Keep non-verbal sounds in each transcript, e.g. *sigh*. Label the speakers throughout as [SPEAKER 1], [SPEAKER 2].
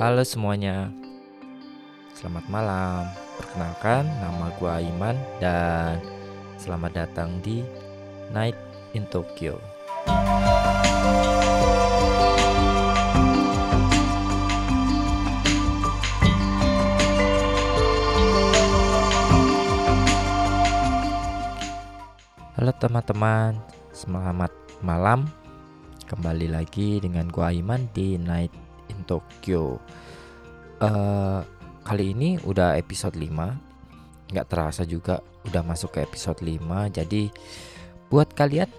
[SPEAKER 1] Halo semuanya, selamat malam. Perkenalkan, nama gue Aiman dan selamat datang di Night in Tokyo. Halo teman-teman, selamat malam. Kembali lagi dengan gua Aiman di Night Tokyo. Uh, kali ini udah episode 5 Nggak terasa juga udah masuk ke episode 5 Jadi buat kalian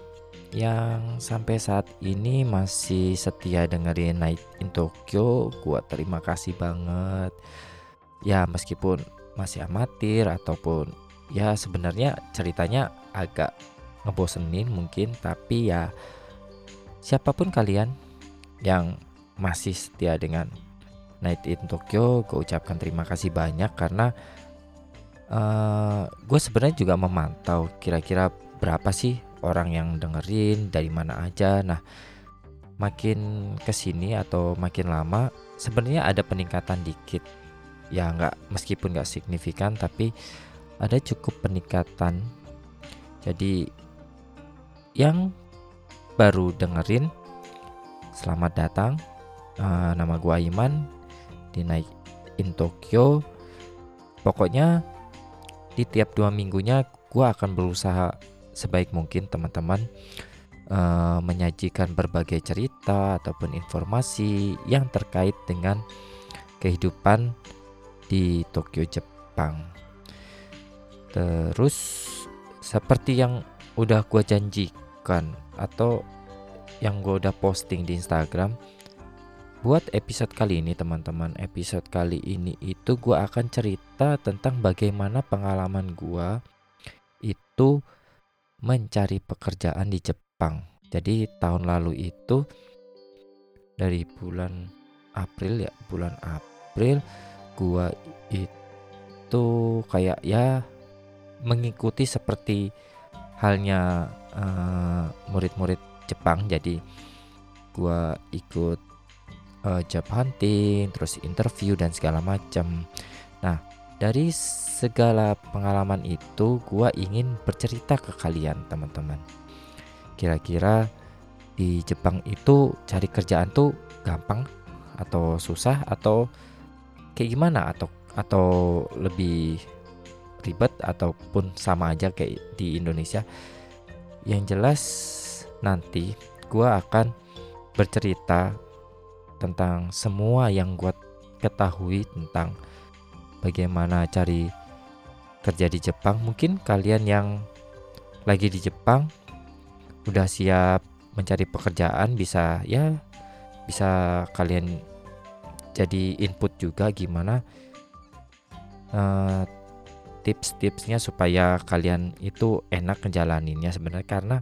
[SPEAKER 1] yang sampai saat ini masih setia dengerin Night in Tokyo Gua terima kasih banget. Ya meskipun masih amatir ataupun ya sebenarnya ceritanya agak ngebosenin mungkin tapi ya siapa pun kalian yang masih setia dengan Night in Tokyo gue ucapkan terima kasih banyak karena uh, gue sebenarnya juga memantau kira-kira berapa sih orang yang dengerin dari mana aja. Nah makin ke sini atau makin lama sebenarnya ada peningkatan dikit. Ya nggak meskipun nggak signifikan tapi ada cukup peningkatan. Jadi yang baru dengerin selamat datang uh, nama gua Iman di Night in Tokyo. Pokoknya di tiap dua minggunya gue akan berusaha sebaik mungkin teman-teman uh, menyajikan berbagai cerita ataupun informasi yang terkait dengan kehidupan di Tokyo Jepang. Terus seperti yang udah gue janjikan atau yang gue udah posting di Instagram Buat episode kali ini teman-teman Episode kali ini itu gue akan cerita tentang bagaimana pengalaman gue Itu mencari pekerjaan di Jepang. Jadi tahun lalu itu Dari bulan April ya Bulan April gue itu kayak ya Mengikuti seperti halnya uh, murid-murid Jepang. Jadi gue ikut uh, job hunting, terus interview dan segala macam. Nah, dari segala pengalaman itu gua ingin bercerita ke kalian, teman-teman. Kira-kira di Jepang itu cari kerjaan tuh gampang atau susah atau kayak gimana atau atau lebih ribet ataupun sama aja kayak di Indonesia. Yang jelas nanti gua akan bercerita tentang semua yang gue ketahui tentang bagaimana cari kerja di Jepang. Mungkin kalian yang lagi di Jepang udah siap mencari pekerjaan bisa ya bisa kalian jadi input juga gimana uh, tips-tipsnya supaya kalian itu enak ngejalaninnya sebenarnya karena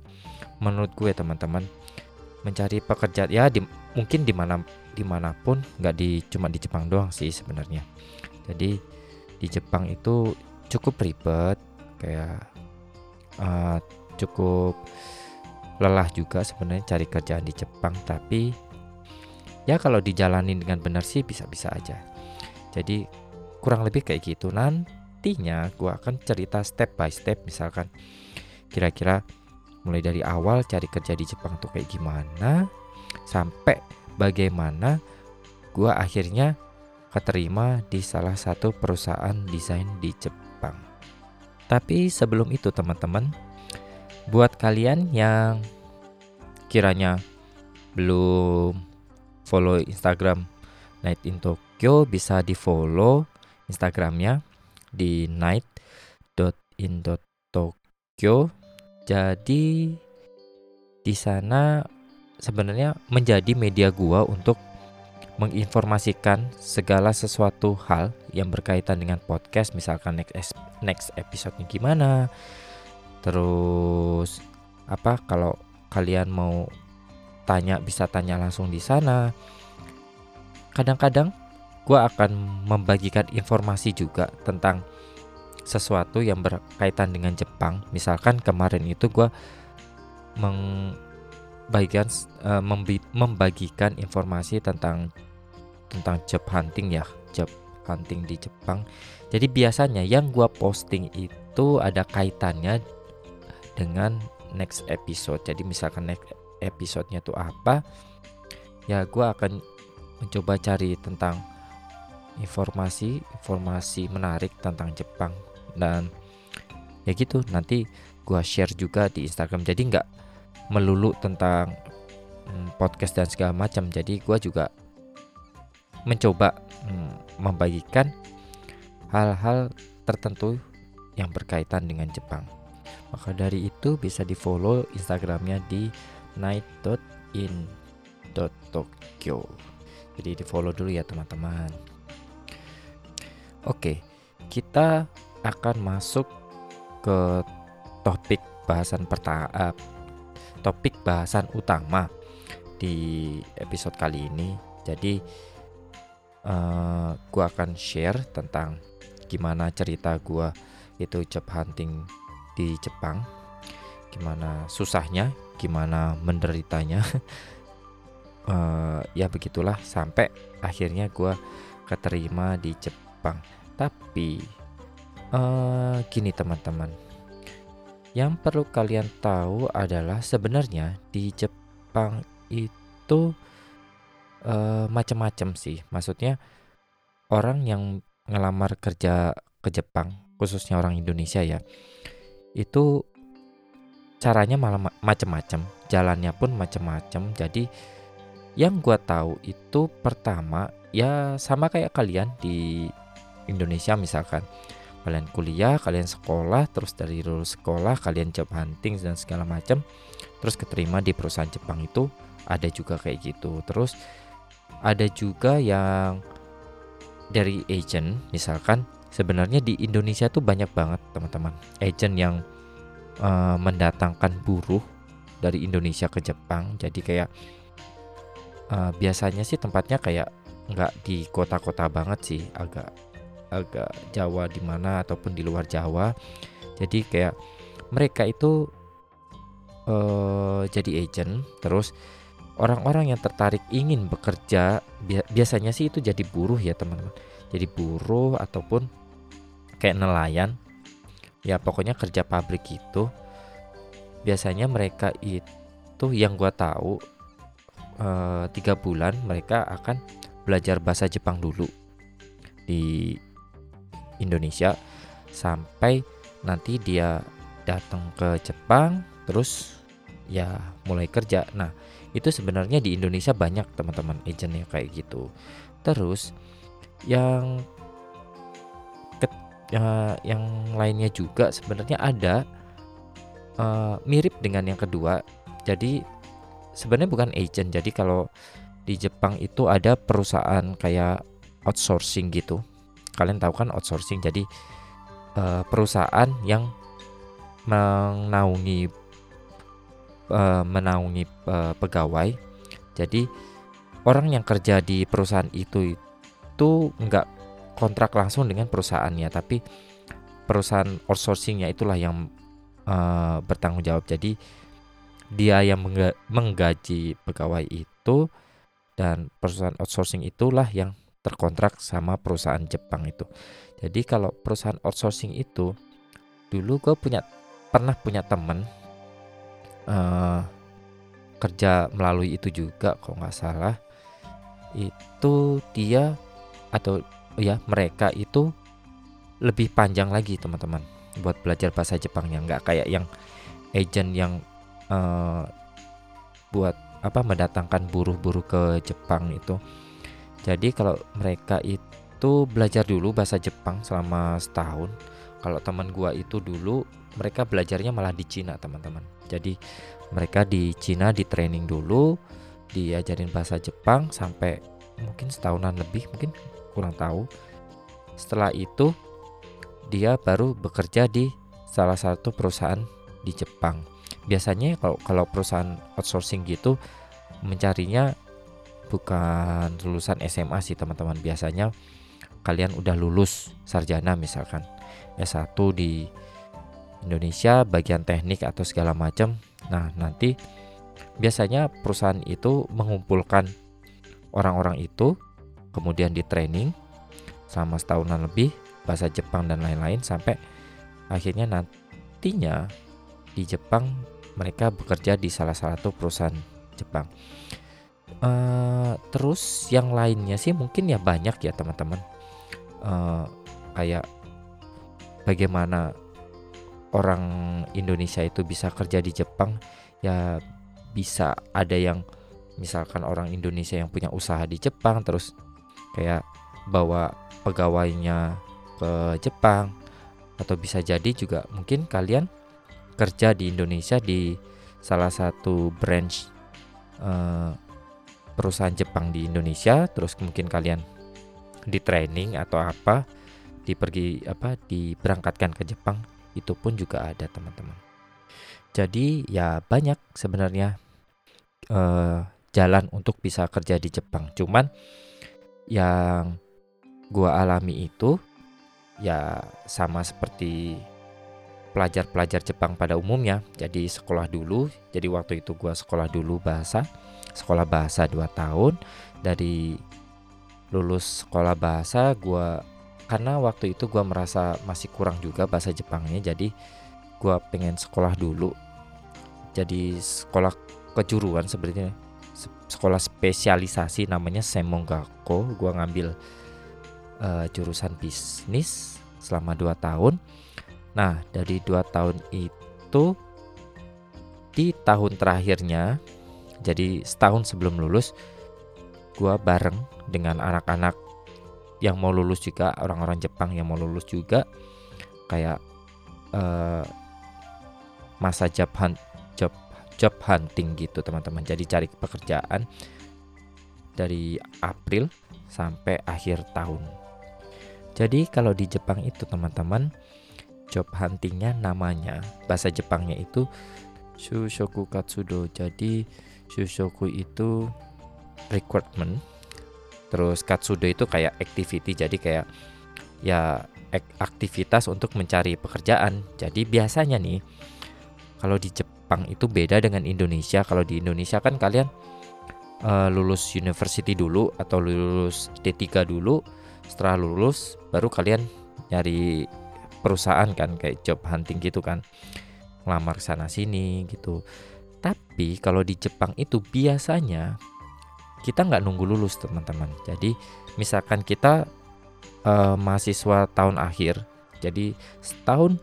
[SPEAKER 1] menurut gue teman-teman mencari pekerjaan ya di, mungkin di mana di mana pun nggak di cuma di Jepang doang sih sebenarnya. Jadi di Jepang itu cukup ribet kayak uh, cukup lelah juga sebenarnya cari kerjaan di Jepang tapi ya kalau dijalanin dengan benar sih bisa-bisa aja. Jadi kurang lebih kayak gitu. Nantinya gue akan cerita step by step misalkan kira-kira mulai dari awal cari kerja di Jepang tuh kayak gimana sampai bagaimana gue akhirnya keterima di salah satu perusahaan desain di Jepang. Tapi sebelum itu teman-teman, buat kalian yang kiranya belum follow Instagram Night in Tokyo bisa di follow Instagramnya di night.in.tokyo. Jadi di sana sebenarnya menjadi media gua untuk menginformasikan segala sesuatu hal yang berkaitan dengan podcast misalkan next next episode-nya gimana. Terus apa kalau kalian mau tanya bisa tanya langsung di sana. Kadang-kadang gua akan membagikan informasi juga tentang sesuatu yang berkaitan dengan Jepang. Misalkan kemarin itu gua meng bagian uh, membagikan informasi tentang tentang job hunting ya job hunting di Jepang. Jadi biasanya yang gua posting itu ada kaitannya dengan next episode. Jadi misalkan next episodenya tuh apa ya gua akan mencoba cari tentang informasi informasi menarik tentang Jepang. Dan ya gitu nanti gua share juga di Instagram. Jadi nggak melulu tentang hmm, podcast dan segala macam. Jadi gua juga mencoba hmm, membagikan hal-hal tertentu yang berkaitan dengan Jepang. Maka dari itu bisa di follow instagramnya di night.in.tokyo jadi di follow dulu ya teman-teman. Oke kita akan masuk ke topik bahasan pertama uh, topik bahasan utama di episode kali ini. Jadi uh, gua akan share tentang gimana cerita gua itu job hunting di Jepang. Gimana susahnya gimana menderitanya. Uh, *laughs* ya begitulah sampai akhirnya gua keterima di Jepang. Tapi uh, gini teman-teman yang perlu kalian tahu adalah sebenarnya di Jepang itu uh, macam-macam sih. Maksudnya orang yang ngelamar kerja ke Jepang, khususnya orang Indonesia ya, itu caranya malah macam-macam, jalannya pun macam-macam. Jadi yang gua tahu itu pertama ya sama kayak kalian di Indonesia misalkan kalian kuliah, kalian sekolah, terus dari lulus sekolah kalian job hunting dan segala macam, terus keterima di perusahaan Jepang itu ada juga kayak gitu. Terus ada juga yang dari agent misalkan sebenarnya di Indonesia tuh banyak banget teman-teman agent yang uh, mendatangkan buruh dari Indonesia ke Jepang jadi kayak uh, biasanya sih tempatnya kayak nggak di kota-kota banget sih agak agak Jawa di mana ataupun di luar Jawa. Jadi kayak mereka itu uh, jadi agent terus orang-orang yang tertarik ingin bekerja biasanya sih itu jadi buruh ya teman-teman. Jadi buruh ataupun kayak nelayan. Ya pokoknya kerja pabrik itu biasanya mereka itu yang gua tahu eh, tiga bulan mereka akan belajar bahasa Jepang dulu. Di Indonesia sampai nanti dia datang ke Jepang terus ya mulai kerja. Nah itu sebenarnya di Indonesia banyak teman-teman agent yang kayak gitu. Terus yang ke, uh, yang lainnya juga sebenarnya ada uh, mirip dengan yang kedua. Jadi sebenarnya bukan agent. Jadi kalau di Jepang itu ada perusahaan kayak outsourcing gitu kalian tahu kan outsourcing jadi uh, perusahaan yang menaungi uh, menaungi uh, pegawai. Jadi orang yang kerja di perusahaan itu itu nggak kontrak langsung dengan perusahaannya, tapi perusahaan outsourcingnya itulah yang uh, bertanggung jawab. Jadi dia yang menggaji pegawai itu dan perusahaan outsourcing itulah yang terkontrak sama perusahaan Jepang itu. Jadi kalau perusahaan outsourcing itu dulu gue punya pernah punya temen uh, kerja melalui itu juga kalau nggak salah. Itu dia atau ya mereka itu lebih panjang lagi teman-teman buat belajar bahasa Jepangnya. Nggak kayak yang agent yang uh, buat apa mendatangkan buruh-buruh ke Jepang itu jadi kalau mereka itu belajar dulu bahasa Jepang selama setahun. Kalau teman gua itu dulu mereka belajarnya malah di Cina teman-teman. Jadi mereka di Cina di training dulu diajarin bahasa Jepang sampai mungkin setahunan lebih mungkin kurang tahu. Setelah itu dia baru bekerja di salah satu perusahaan di Jepang. Biasanya kalau kalau perusahaan outsourcing gitu mencarinya bukan lulusan SMA sih teman-teman biasanya kalian udah lulus sarjana misalkan S1 di Indonesia bagian teknik atau segala macam. Nah, nanti biasanya perusahaan itu mengumpulkan orang-orang itu kemudian di training selama setahunan lebih bahasa Jepang dan lain-lain sampai akhirnya nantinya di Jepang mereka bekerja di salah satu perusahaan Jepang. Uh, terus yang lainnya sih mungkin ya banyak ya teman-teman. Uh, kayak bagaimana orang Indonesia itu bisa kerja di Jepang ya bisa ada yang misalkan orang Indonesia yang punya usaha di Jepang terus kayak bawa pegawainya ke Jepang atau bisa jadi juga mungkin kalian kerja di Indonesia di salah satu branch uh, perusahaan Jepang di Indonesia terus mungkin kalian di training atau apa dipergi apa diberangkatkan ke Jepang itu pun juga ada teman-teman jadi ya banyak sebenarnya uh, jalan untuk bisa kerja di Jepang cuman yang gua alami itu ya sama seperti pelajar-pelajar Jepang pada umumnya. Jadi sekolah dulu. Jadi waktu itu gua sekolah dulu bahasa, sekolah bahasa 2 tahun. Dari lulus sekolah bahasa gua karena waktu itu gua merasa masih kurang juga bahasa Jepangnya jadi gua pengen sekolah dulu. Jadi sekolah kejuruan sebenarnya sekolah spesialisasi namanya Semongako. Gua ngambil uh, jurusan bisnis selama 2 tahun. Nah, dari 2 tahun itu di tahun terakhirnya jadi setahun sebelum lulus gua bareng dengan anak-anak yang mau lulus juga orang-orang Jepang yang mau lulus juga. Kayak uh, masa job hunt job job hunting gitu teman-teman. Jadi cari pekerjaan dari April sampai akhir tahun. Jadi kalau di Jepang itu teman-teman job huntingnya namanya bahasa Jepangnya itu Shushoku Katsudo. Jadi Shushoku itu recruitment. Terus Katsudo itu kayak activity. Jadi kayak ya aktivitas untuk mencari pekerjaan. Jadi biasanya nih kalau di Jepang itu beda dengan Indonesia. Kalau di Indonesia kan kalian uh, lulus university dulu atau lulus D3 dulu setelah lulus baru kalian nyari perusahaan kan kayak job hunting gitu kan ngelamar sana sini gitu tapi kalau di Jepang itu biasanya kita nggak nunggu lulus teman-teman jadi misalkan kita uh, mahasiswa tahun akhir jadi setahun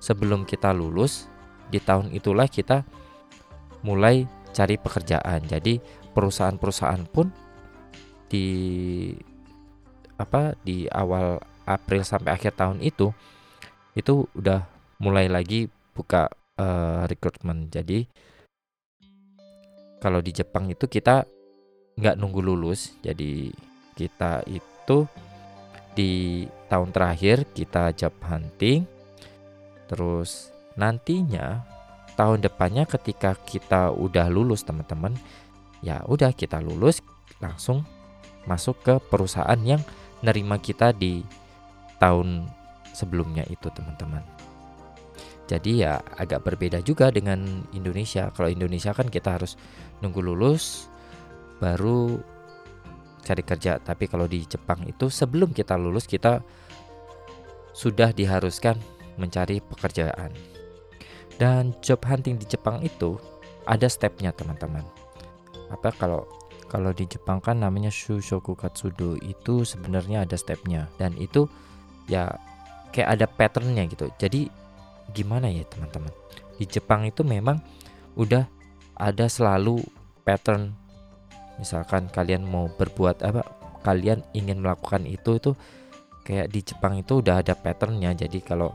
[SPEAKER 1] sebelum kita lulus di tahun itulah kita mulai cari pekerjaan jadi perusahaan-perusahaan pun di apa di awal April sampai akhir tahun itu itu udah mulai lagi buka uh, rekrutmen. Jadi kalau di Jepang itu kita nggak nunggu lulus, jadi kita itu di tahun terakhir kita job hunting, terus nantinya tahun depannya ketika kita udah lulus teman-teman, ya udah kita lulus langsung masuk ke perusahaan yang nerima kita di tahun sebelumnya itu teman-teman. Jadi ya agak berbeda juga dengan Indonesia. Kalau Indonesia kan kita harus nunggu lulus baru cari kerja. Tapi kalau di Jepang itu sebelum kita lulus kita sudah diharuskan mencari pekerjaan. Dan job hunting di Jepang itu ada stepnya teman-teman. Apa kalau kalau di Jepang kan namanya Shushoku Katsudo itu sebenarnya ada stepnya dan itu ya kayak ada patternnya gitu. Jadi gimana ya teman-teman? Di Jepang itu memang udah ada selalu pattern. Misalkan kalian mau berbuat apa, kalian ingin melakukan itu itu kayak di Jepang itu udah ada patternnya. Jadi kalau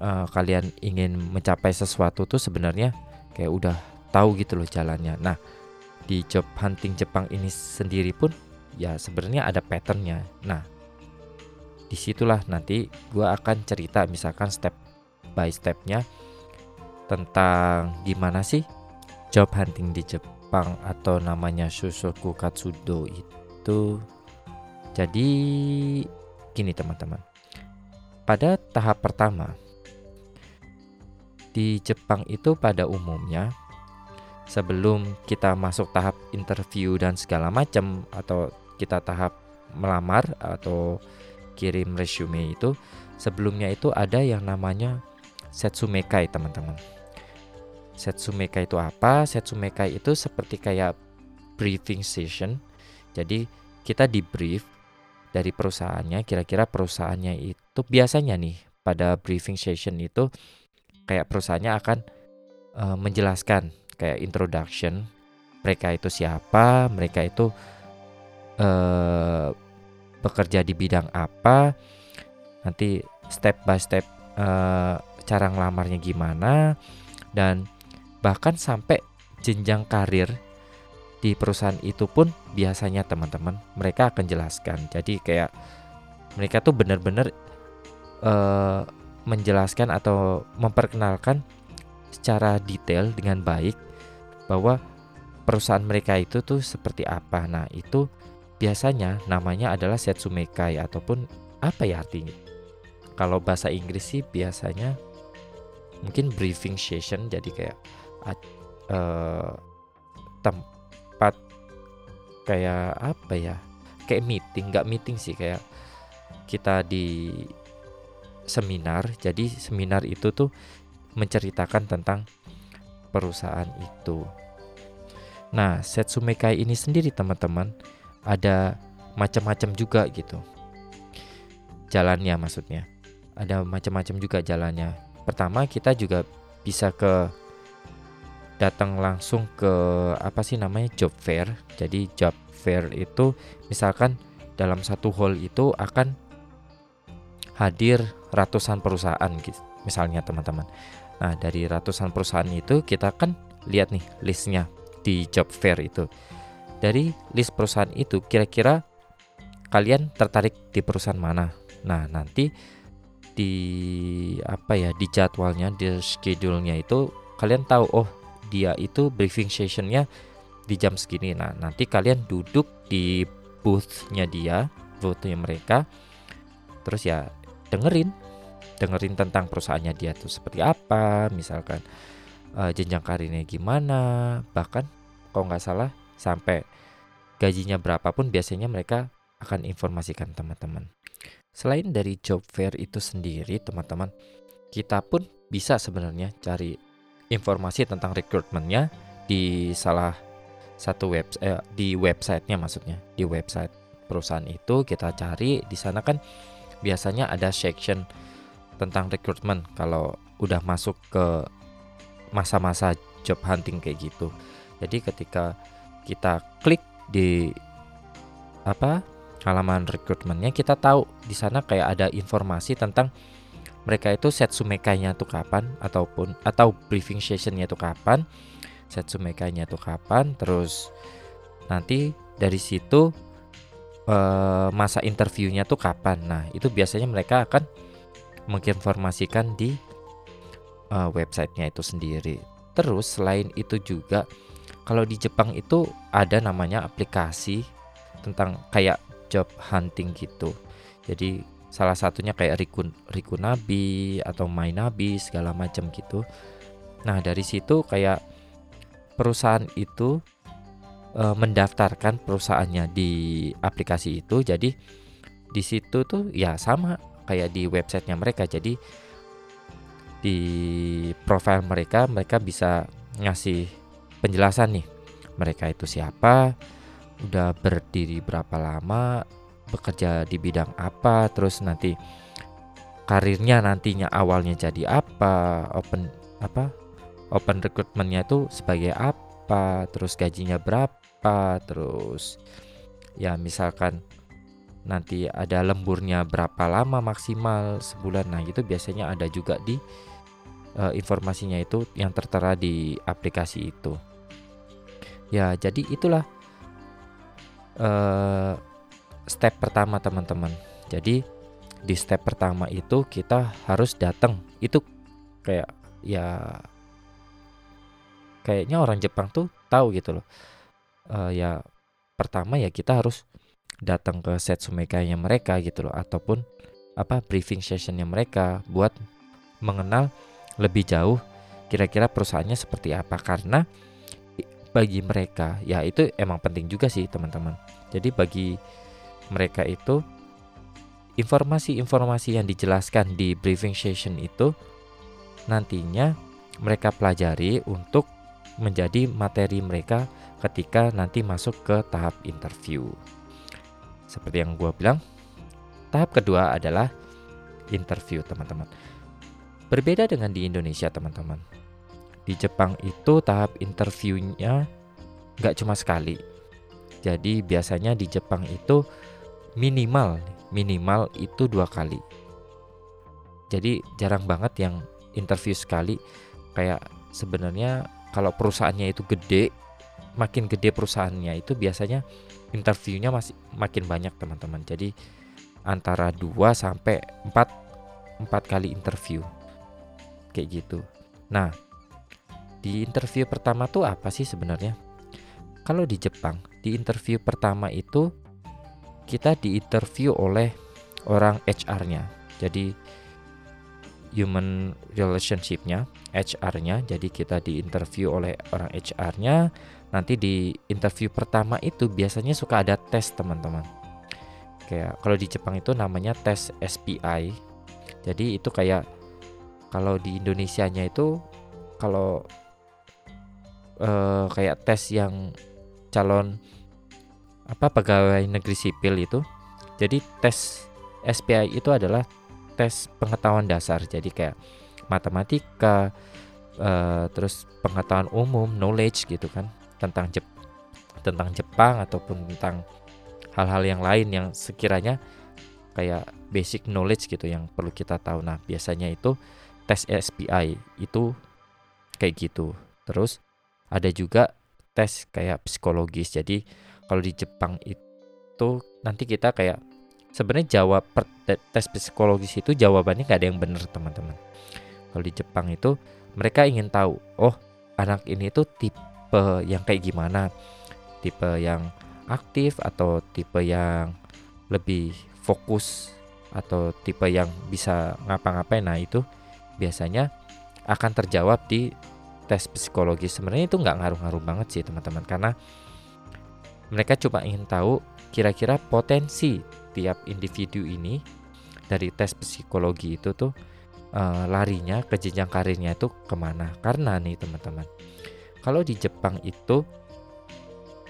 [SPEAKER 1] uh, kalian ingin mencapai sesuatu tuh sebenarnya kayak udah tahu gitu loh jalannya. Nah, di job hunting Jepang ini sendiri pun ya sebenarnya ada patternnya. Nah, di situlah nanti gue akan cerita misalkan step by stepnya tentang gimana sih job hunting di Jepang atau namanya Shusoku Katsudo itu. Jadi gini teman-teman. Pada tahap pertama di Jepang itu pada umumnya sebelum kita masuk tahap interview dan segala macam atau kita tahap melamar atau kirim resume itu sebelumnya itu ada yang namanya setsumekai teman-teman. Setsumekai itu apa? Setsumekai itu seperti kayak briefing session. Jadi kita di brief dari perusahaannya, kira-kira perusahaannya itu biasanya nih pada briefing session itu kayak perusahaannya akan uh, menjelaskan kayak introduction mereka itu siapa, mereka itu uh, bekerja di bidang apa, nanti step by step uh, cara ngelamarnya gimana, dan bahkan sampai jenjang karir di perusahaan itu pun biasanya teman-teman mereka akan jelaskan. Jadi kayak mereka tuh benar-benar uh, menjelaskan atau memperkenalkan secara detail dengan baik bahwa perusahaan mereka itu tuh seperti apa. Nah, itu biasanya namanya adalah Setsumekai ataupun apa ya artinya? Kalau bahasa Inggris sih biasanya mungkin briefing session jadi kayak uh, tempat kayak apa ya? Kayak meeting, nggak meeting sih kayak kita di seminar. Jadi seminar itu tuh menceritakan tentang perusahaan itu. Nah, Setsumekai ini sendiri teman-teman ada macam-macam juga gitu. Jalannya maksudnya. Ada macam-macam juga jalannya. Pertama kita juga bisa ke datang langsung ke apa sih namanya job fair. Jadi job fair itu misalkan dalam satu hall itu akan hadir ratusan perusahaan misalnya teman-teman. Nah, dari ratusan perusahaan itu kita kan lihat nih listnya di job fair itu. Dari list perusahaan itu kira-kira kalian tertarik di perusahaan mana? Nah, nanti di apa ya di jadwalnya di schedule-nya itu kalian tahu oh dia itu briefing sessionnya di jam segini. Nah, nanti kalian duduk di booth-nya dia, booth-nya mereka. Terus ya dengerin dengerin tentang perusahaannya dia tuh seperti apa misalkan uh, jenjang karirnya gimana bahkan kalau nggak salah sampai gajinya berapapun biasanya mereka akan informasikan teman-teman selain dari job fair itu sendiri teman-teman kita pun bisa sebenarnya cari informasi tentang rekrutmennya di salah satu web eh, di websitenya maksudnya di website perusahaan itu kita cari di sana kan biasanya ada section tentang rekrutmen kalau udah masuk ke masa-masa job hunting kayak gitu. Jadi ketika kita klik di apa halaman rekrutmennya kita tahu di sana kayak ada informasi tentang mereka itu set sumekanya tuh kapan ataupun atau briefing sessionnya tuh kapan set sumekanya tuh kapan terus nanti dari situ uh, masa interviewnya tuh kapan. Nah, itu biasanya mereka akan menginformasikan di uh, websitenya itu sendiri. Terus selain itu juga kalau di Jepang itu ada namanya aplikasi tentang kayak job hunting gitu. Jadi salah satunya kayak Rikun Rikunabi atau Mainabi segala macam gitu. Nah, dari situ kayak perusahaan itu e, mendaftarkan perusahaannya di aplikasi itu jadi di situ tuh ya sama kayak di websitenya mereka jadi di profile mereka mereka bisa ngasih penjelasan nih mereka itu siapa udah berdiri berapa lama bekerja di bidang apa terus nanti karirnya nantinya awalnya jadi apa open apa open recruitmentnya itu sebagai apa terus gajinya berapa apa terus ya misalkan nanti ada lemburnya berapa lama maksimal sebulan. Nah itu biasanya ada juga di uh, informasinya itu yang tertera di aplikasi itu. Ya jadi itulah uh, step pertama teman-teman. Jadi di step pertama itu kita harus datang itu kayak ya kayaknya orang Jepang tuh tahu gitu loh. Uh, ya pertama ya kita harus datang ke set sumekanya mereka gitu loh ataupun apa briefing sessionnya mereka buat mengenal lebih jauh kira-kira perusahaannya seperti apa. Karena bagi mereka ya itu emang penting juga sih teman-teman Jadi bagi mereka itu informasi-informasi yang dijelaskan di briefing session itu nantinya mereka pelajari untuk menjadi materi mereka ketika nanti masuk ke tahap interview. Seperti yang gue bilang, tahap kedua adalah interview teman-teman. Berbeda dengan di Indonesia teman-teman. Di Jepang itu tahap interviewnya nggak cuma sekali. Jadi biasanya di Jepang itu minimal minimal itu dua kali. Jadi jarang banget yang interview sekali. Kayak sebenarnya kalau perusahaannya itu gede makin gede perusahaannya itu biasanya interviewnya masih makin banyak teman-teman. Jadi antara 2 sampai 4 4 kali interview. Kayak gitu. Nah di interview pertama tuh apa sih sebenarnya kalau di Jepang di interview pertama itu kita diinterview oleh orang HR-nya. Jadi human relationship-nya, HR-nya. Jadi kita diinterview oleh orang HR-nya. Nanti di interview pertama itu biasanya suka ada tes teman-teman. Kayak kalau di Jepang itu namanya tes SPI. Jadi itu kayak kalau di Indonesia-nya itu kalau uh, kayak tes yang calon apa pegawai negeri sipil itu. Jadi tes SPI itu adalah tes pengetahuan dasar. Jadi kayak matematika, uh, terus pengetahuan umum, knowledge gitu kan tentang Jep tentang Jepang ataupun tentang hal-hal yang lain yang sekiranya kayak basic knowledge gitu yang perlu kita tahu. Nah, biasanya itu tes SPI itu kayak gitu. Terus ada juga tes kayak psikologis. Jadi kalau di Jepang itu nanti kita kayak sebenarnya jawab per, tes psikologis itu jawabannya nggak ada yang benar teman-teman. Kalau di Jepang itu mereka ingin tahu oh anak ini tuh tipe yang kayak gimana? Tipe yang aktif atau tipe yang lebih fokus atau tipe yang bisa ngapa-ngapain? Nah itu biasanya akan terjawab di tes psikologis sebenarnya itu nggak ngaruh-ngaruh banget sih teman-teman karena mereka cuma ingin tahu kira-kira potensi tiap individu ini dari tes psikologi itu tuh uh, larinya ke jenjang karirnya itu ke mana. Karena nih teman-teman, kalau di Jepang itu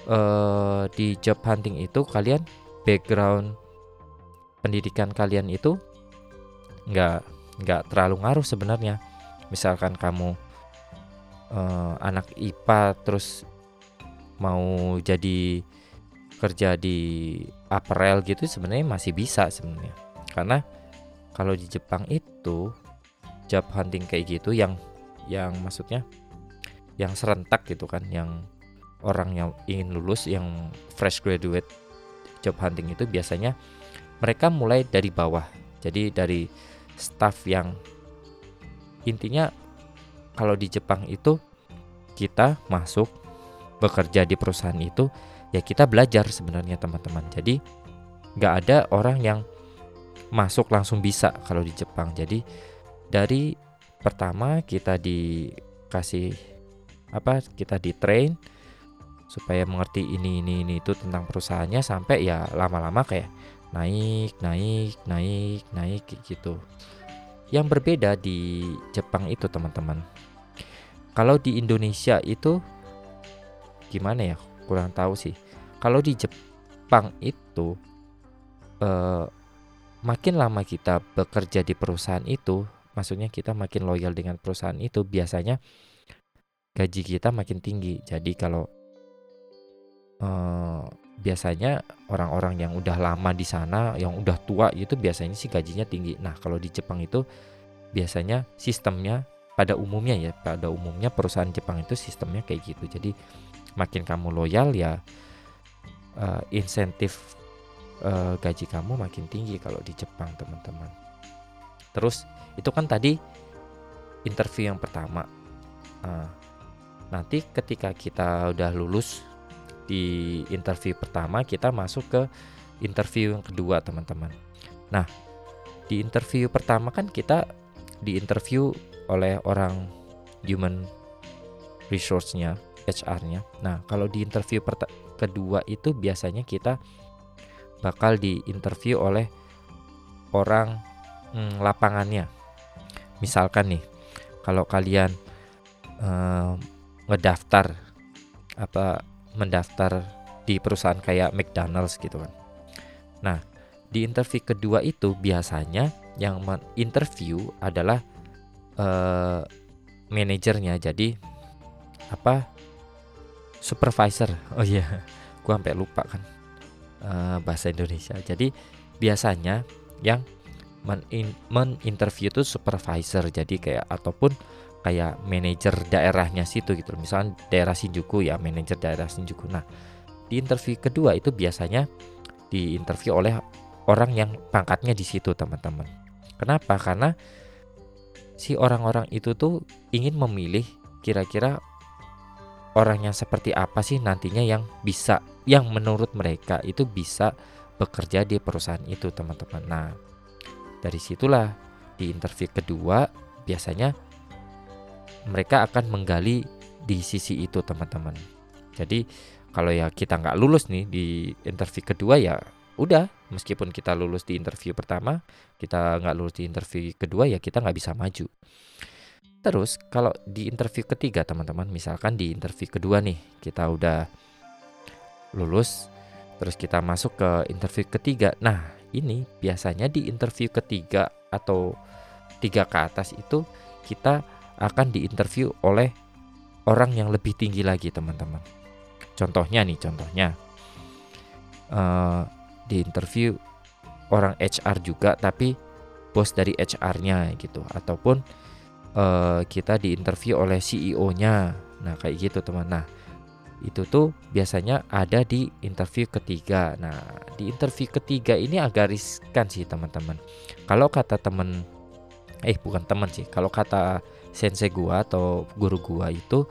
[SPEAKER 1] uh, di job hunting itu kalian background pendidikan kalian itu nggak nggak terlalu ngaruh sebenarnya. Misalkan kamu uh, anak IPA terus mau jadi kerja di apparel gitu sebenarnya masih bisa sebenarnya. Karena kalau di Jepang itu job hunting kayak gitu yang yang maksudnya yang serentak gitu kan yang orang yang ingin lulus yang fresh graduate job hunting itu biasanya mereka mulai dari bawah. Jadi dari staff yang intinya kalau di Jepang itu kita masuk bekerja di perusahaan itu ya kita belajar sebenarnya teman-teman. Jadi nggak ada orang yang masuk langsung bisa kalau di Jepang. Jadi dari pertama kita dikasih apa kita di train supaya mengerti ini ini ini itu tentang perusahaannya sampai ya lama-lama kayak naik naik naik naik gitu. Yang berbeda di Jepang itu teman-teman kalau di Indonesia itu gimana ya? Kurang tahu sih. Kalau di Jepang itu eh, makin lama kita bekerja di perusahaan itu maksudnya kita makin loyal dengan perusahaan itu biasanya gaji kita makin tinggi. Jadi kalau eh, biasanya orang-orang yang udah lama di sana yang udah tua itu biasanya sih gajinya tinggi. Nah kalau di Jepang itu biasanya sistemnya pada umumnya ya pada umumnya perusahaan Jepang itu sistemnya kayak gitu. Jadi makin kamu loyal ya uh, insentif uh, gaji kamu makin tinggi kalau di Jepang teman-teman. Terus itu kan tadi interview yang pertama. Uh, nanti ketika kita udah lulus di interview pertama kita masuk ke interview yang kedua teman-teman. Nah di interview pertama kan kita di interview oleh orang human resource-nya, HR-nya. Nah, kalau di interview kedua itu biasanya kita bakal diinterview oleh orang hmm, lapangannya. Misalkan nih, kalau kalian uh, ngedaftar apa mendaftar di perusahaan kayak McDonald's gitu kan. Nah, di interview kedua itu biasanya yang interview adalah uh, manajernya. Jadi apa supervisor. Oh iya, yeah. *laughs* gua sampai lupa kan uh, bahasa Indonesia. Jadi biasanya yang men-interview itu supervisor. Jadi kayak ataupun kayak manajer daerahnya situ gitu. Misalnya daerah Shinjuku ya manajer daerah Shinjuku. Nah, di interview kedua itu biasanya diinterview oleh orang yang pangkatnya di situ teman-teman. Kenapa? Karena si orang-orang itu tuh ingin memilih kira-kira orang yang seperti apa sih nantinya yang bisa yang menurut mereka itu bisa bekerja di perusahaan itu teman-teman. Nah, dari situlah di interview kedua biasanya mereka akan menggali di sisi itu teman-teman. Jadi kalau ya kita nggak lulus nih di interview kedua ya udah meskipun kita lulus di interview pertama kita nggak lulus di interview kedua ya kita nggak bisa maju. Terus kalau di interview ketiga teman-teman misalkan di interview kedua nih kita udah lulus terus kita masuk ke interview ketiga. Nah ini biasanya di interview ketiga atau tiga ke atas itu kita akan diinterview oleh orang yang lebih tinggi lagi teman-teman. Contohnya nih contohnya uh, di interview orang HR juga tapi bos dari HR-nya gitu ataupun uh, kita interview oleh CEO-nya. Nah, kayak gitu, teman. Nah, itu tuh biasanya ada di interview ketiga. Nah, di interview ketiga ini agak riskan sih, teman-teman. Kalau kata temen eh bukan teman sih, kalau kata sensei gua atau guru gua itu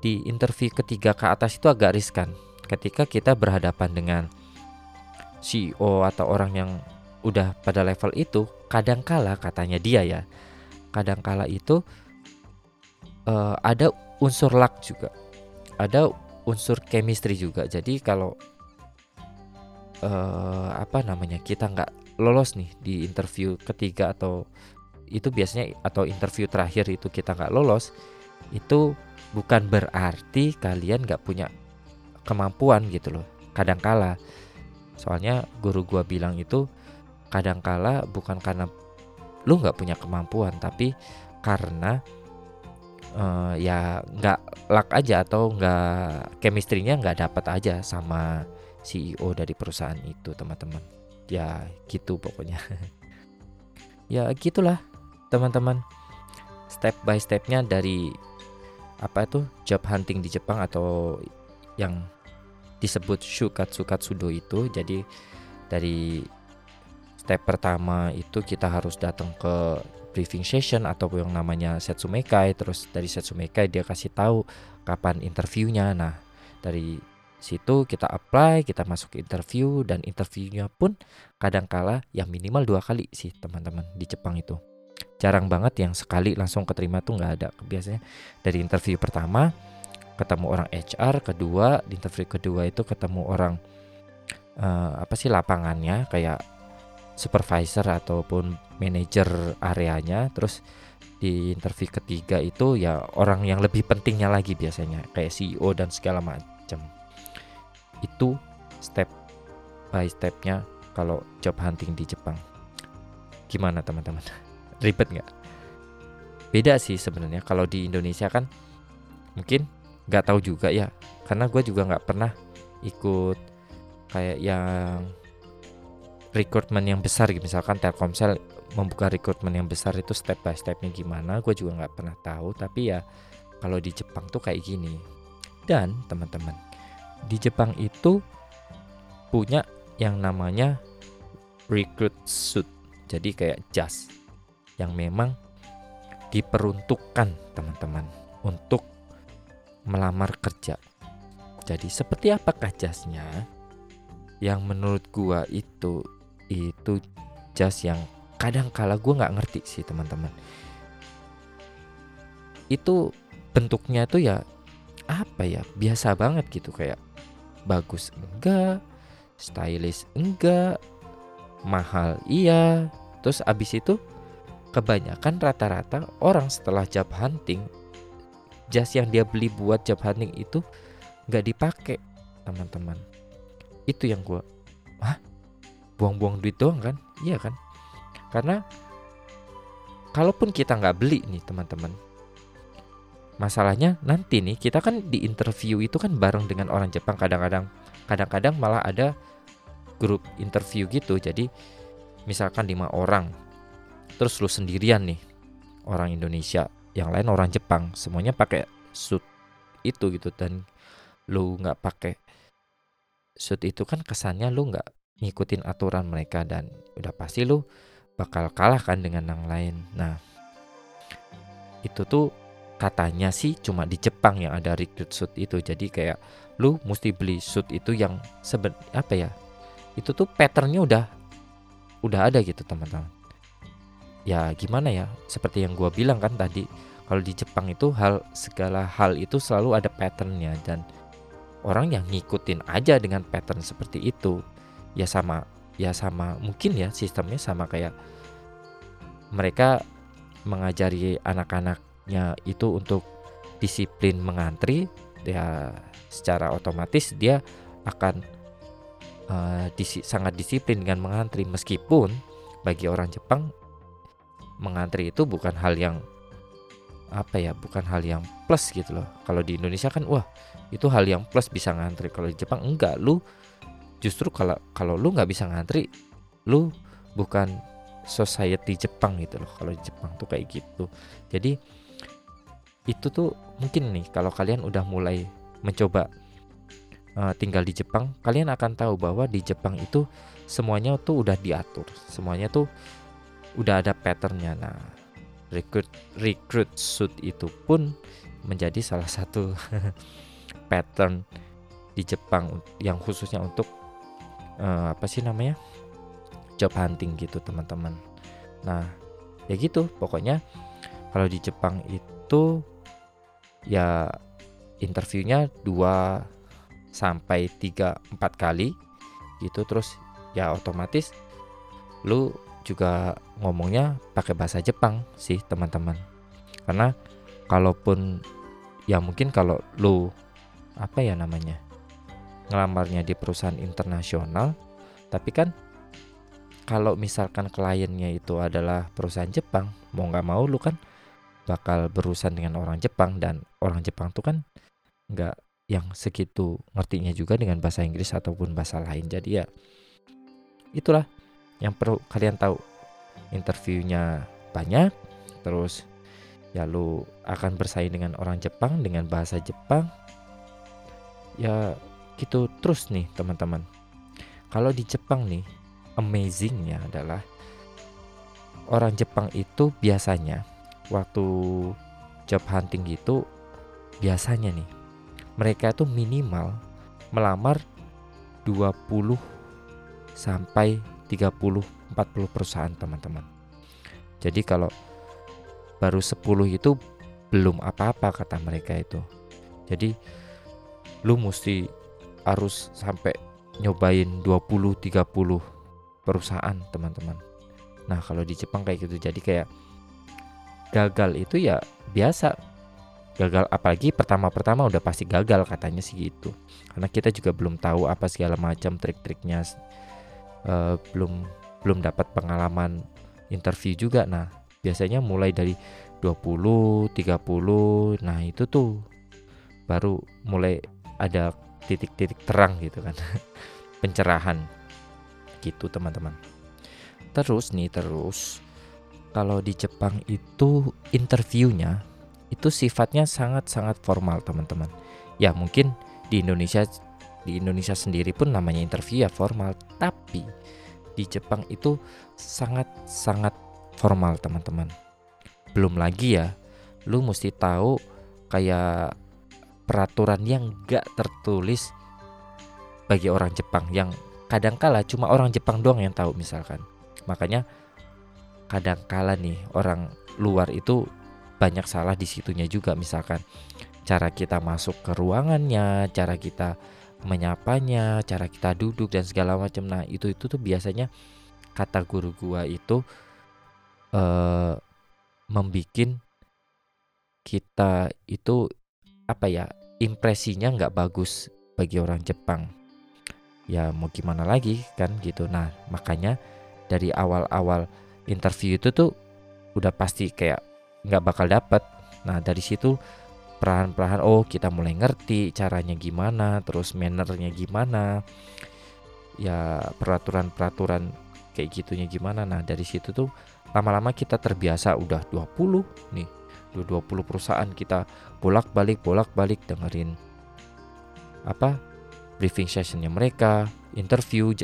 [SPEAKER 1] di interview ketiga ke atas itu agak riskan ketika kita berhadapan dengan CEO atau orang yang udah pada level itu kadangkala katanya dia ya kadangkala itu uh, ada unsur luck juga ada unsur chemistry juga. Jadi kalau uh, apa namanya kita nggak lolos nih di interview ketiga atau itu biasanya atau interview terakhir itu kita nggak lolos itu bukan berarti kalian nggak punya kemampuan gitu loh kadangkala soalnya guru gua bilang itu kadangkala bukan karena lu nggak punya kemampuan tapi karena uh, ya nggak luck aja atau nggak chemistry-nya nggak dapat aja sama CEO dari perusahaan itu teman-teman. Ya gitu pokoknya. *laughs* Ya gitulah teman-teman. Step by stepnya dari apa itu job hunting di Jepang atau yang disebut shukatsu katsudo itu jadi dari step pertama itu kita harus datang ke briefing session atau yang namanya setsumekai terus dari setsumekai dia kasih tahu kapan interviewnya. Nah dari situ kita apply kita masuk interview dan interviewnya pun kadangkala yang minimal dua kali sih teman-teman di Jepang itu. Jarang banget yang sekali langsung keterima tuh nggak ada. Biasanya dari interview pertama ketemu orang HR kedua di interview kedua itu ketemu orang uh, apa sih lapangannya kayak supervisor ataupun manajer areanya. Terus di interview ketiga itu ya orang yang lebih pentingnya lagi biasanya kayak CEO dan segala macam itu step by stepnya kalau job hunting di Jepang. Gimana teman-teman? *laughs* Ribet nggak? Beda sih sebenarnya. Kalau di Indonesia kan mungkin nggak tahu juga ya. Karena gue juga nggak pernah ikut kayak yang rekrutmen yang besar gitu. Misalkan Telkomsel membuka rekrutmen yang besar itu step by stepnya gimana gue juga nggak pernah tahu. Tapi ya kalau di Jepang tuh kayak gini. Dan teman-teman di Jepang itu punya yang namanya recruit suit. Jadi kayak jas yang memang diperuntukkan teman-teman untuk melamar kerja. Jadi seperti apakah jasnya? Yang menurut gua itu itu jas yang kadang kala gua nggak ngerti sih teman-teman. Itu bentuknya tuh ya apa ya biasa banget gitu kayak bagus enggak stylish enggak mahal iya terus abis itu kebanyakan rata-rata orang setelah job hunting jas yang dia beli buat job hunting itu nggak dipakai teman-teman. Itu yang gue ah buang-buang duit doang kan? Iya kan? Karena kalaupun kita nggak beli nih teman-teman masalahnya nanti nih kita kan di interview itu kan bareng dengan orang Jepang kadang-kadang kadang-kadang malah ada grup interview gitu. Jadi misalkan lima orang terus lu sendirian nih orang Indonesia yang lain orang Jepang semuanya pakai suit itu gitu. Dan lu nggak pakai suit itu kan kesannya lu nggak ngikutin aturan mereka dan udah pasti lu bakal kalah kan dengan yang lain. Nah itu tuh katanya sih cuma di Jepang yang ada recruit suit itu. Jadi kayak lu mesti beli suit itu yang seben apa ya itu tuh patternnya udah udah ada gitu teman-teman ya gimana ya seperti yang gua bilang kan tadi kalau di Jepang itu hal segala hal itu selalu ada patternnya dan orang yang ngikutin aja dengan pattern seperti itu ya sama ya sama mungkin ya sistemnya sama kayak mereka mengajari anak-anaknya itu untuk disiplin mengantri ya secara otomatis dia akan uh, disi sangat disiplin dengan mengantri. Meskipun bagi orang Jepang mengantri itu bukan hal yang apa ya bukan hal yang plus gitu loh. Kalau di Indonesia kan wah itu hal yang plus bisa ngantri. Kalau di Jepang enggak lu justru kalau kalau lu nggak bisa ngantri lu bukan society Jepang gitu loh. Kalau di Jepang tuh kayak gitu. Jadi itu tuh mungkin nih kalau kalian udah mulai mencoba uh, tinggal di Jepang kalian akan tahu bahwa di Jepang itu semuanya tuh udah diatur. Semuanya tuh udah ada patternnya. Nah recruit recruit suit itu pun menjadi salah satu *laughs* pattern di Jepang yang khususnya untuk uh, apa sih namanya? Job hunting gitu teman-teman. Nah ya gitu. Pokoknya kalau di Jepang itu ya interviewnya dua sampai tiga empat kali gitu. Terus ya otomatis lu juga ngomongnya pakai bahasa Jepang sih teman-teman. Karena kalaupun ya mungkin kalau lu apa ya namanya ngelamarnya di perusahaan internasional tapi kan kalau misalkan kliennya itu adalah perusahaan Jepang mau nggak mau lu kan bakal berurusan dengan orang Jepang. Dan orang Jepang tuh kan nggak yang segitu ngertinya juga dengan bahasa Inggris ataupun bahasa lain. Jadi ya itulah yang perlu kalian tahu interviewnya banyak terus ya lu akan bersaing dengan orang Jepang dengan bahasa Jepang. Ya gitu terus nih teman-teman. Kalau di Jepang nih amazingnya adalah orang Jepang itu biasanya waktu job hunting gitu biasanya nih mereka itu minimal melamar 20 sampai 30 40 perusahaan teman-teman. Jadi kalau baru 10 itu belum apa-apa kata mereka itu. Jadi lu mesti harus sampai nyobain 20 30 perusahaan teman-teman. Nah, kalau di Jepang kayak gitu jadi kayak gagal itu ya biasa. Gagal apalagi pertama-pertama udah pasti gagal katanya sih gitu. Karena kita juga belum tahu apa segala macam trik-triknya uh, belum belum dapat pengalaman interview juga. Nah, biasanya mulai dari 20, 30. Nah, itu tuh baru mulai ada titik-titik terang gitu kan. *laughs* Pencerahan gitu teman-teman terus nih terus kalau di Jepang itu interviewnya itu sifatnya sangat-sangat formal teman-teman ya mungkin di Indonesia di Indonesia sendiri pun namanya interview ya formal. Tapi di Jepang itu sangat-sangat formal teman-teman. Belum lagi ya lu mesti tahu kayak peraturan yang gak tertulis bagi orang Jepang yang kadangkala cuma orang Jepang doang yang tahu misalkan. Makanya kadangkala nih orang luar itu banyak salah di situnya juga misalkan. Cara kita masuk ke ruangannya cara kita menyapanya, cara kita duduk dan segala macam. Nah, itu itu tuh biasanya kata guru gua itu eh membikin kita itu apa ya impresinya nggak bagus bagi orang Jepang. Ya mau gimana lagi kan gitu. Nah makanya dari awal-awal interview itu tuh udah pasti kayak nggak bakal dapet. Nah dari situ perlahan-perlahan oh kita mulai ngerti caranya gimana terus mannernya gimana. Ya peraturan-peraturan kayak gitunya gimana. Nah dari situ tuh lama-lama kita terbiasa udah 20 nih 20 perusahaan kita bolak-balik bolak-balik dengerin apa briefing sessionnya mereka interview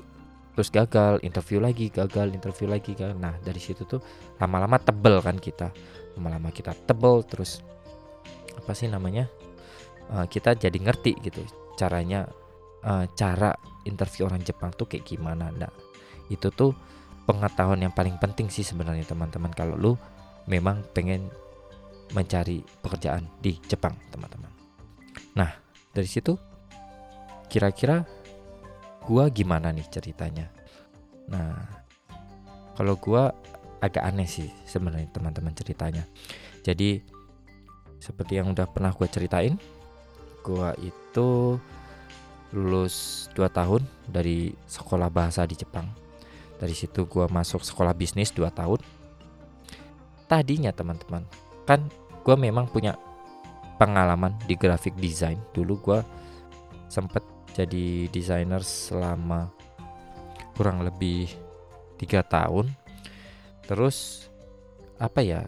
[SPEAKER 1] terus gagal interview lagi gagal interview lagi kan nah dari situ tuh lama-lama tebel kan kita. Lama-lama kita tebel terus apa sih namanya uh, kita jadi ngerti gitu caranya uh, cara interview orang Jepang tuh kayak gimana. Nah itu tuh pengetahuan yang paling penting sih sebenarnya teman-teman. Kalau lu memang pengen mencari pekerjaan di Jepang teman-teman. Nah dari situ kira-kira gua gimana nih ceritanya? Nah kalau gua agak aneh sih sebenarnya teman-teman ceritanya. Jadi seperti yang udah pernah gue ceritain gua itu lulus 2 tahun dari sekolah bahasa di Jepang. Dari situ gua masuk sekolah bisnis 2 tahun. Tadinya teman-teman kan gua memang punya pengalaman di graphic design. Dulu gua sempet jadi desainer selama kurang lebih tiga tahun. Terus apa ya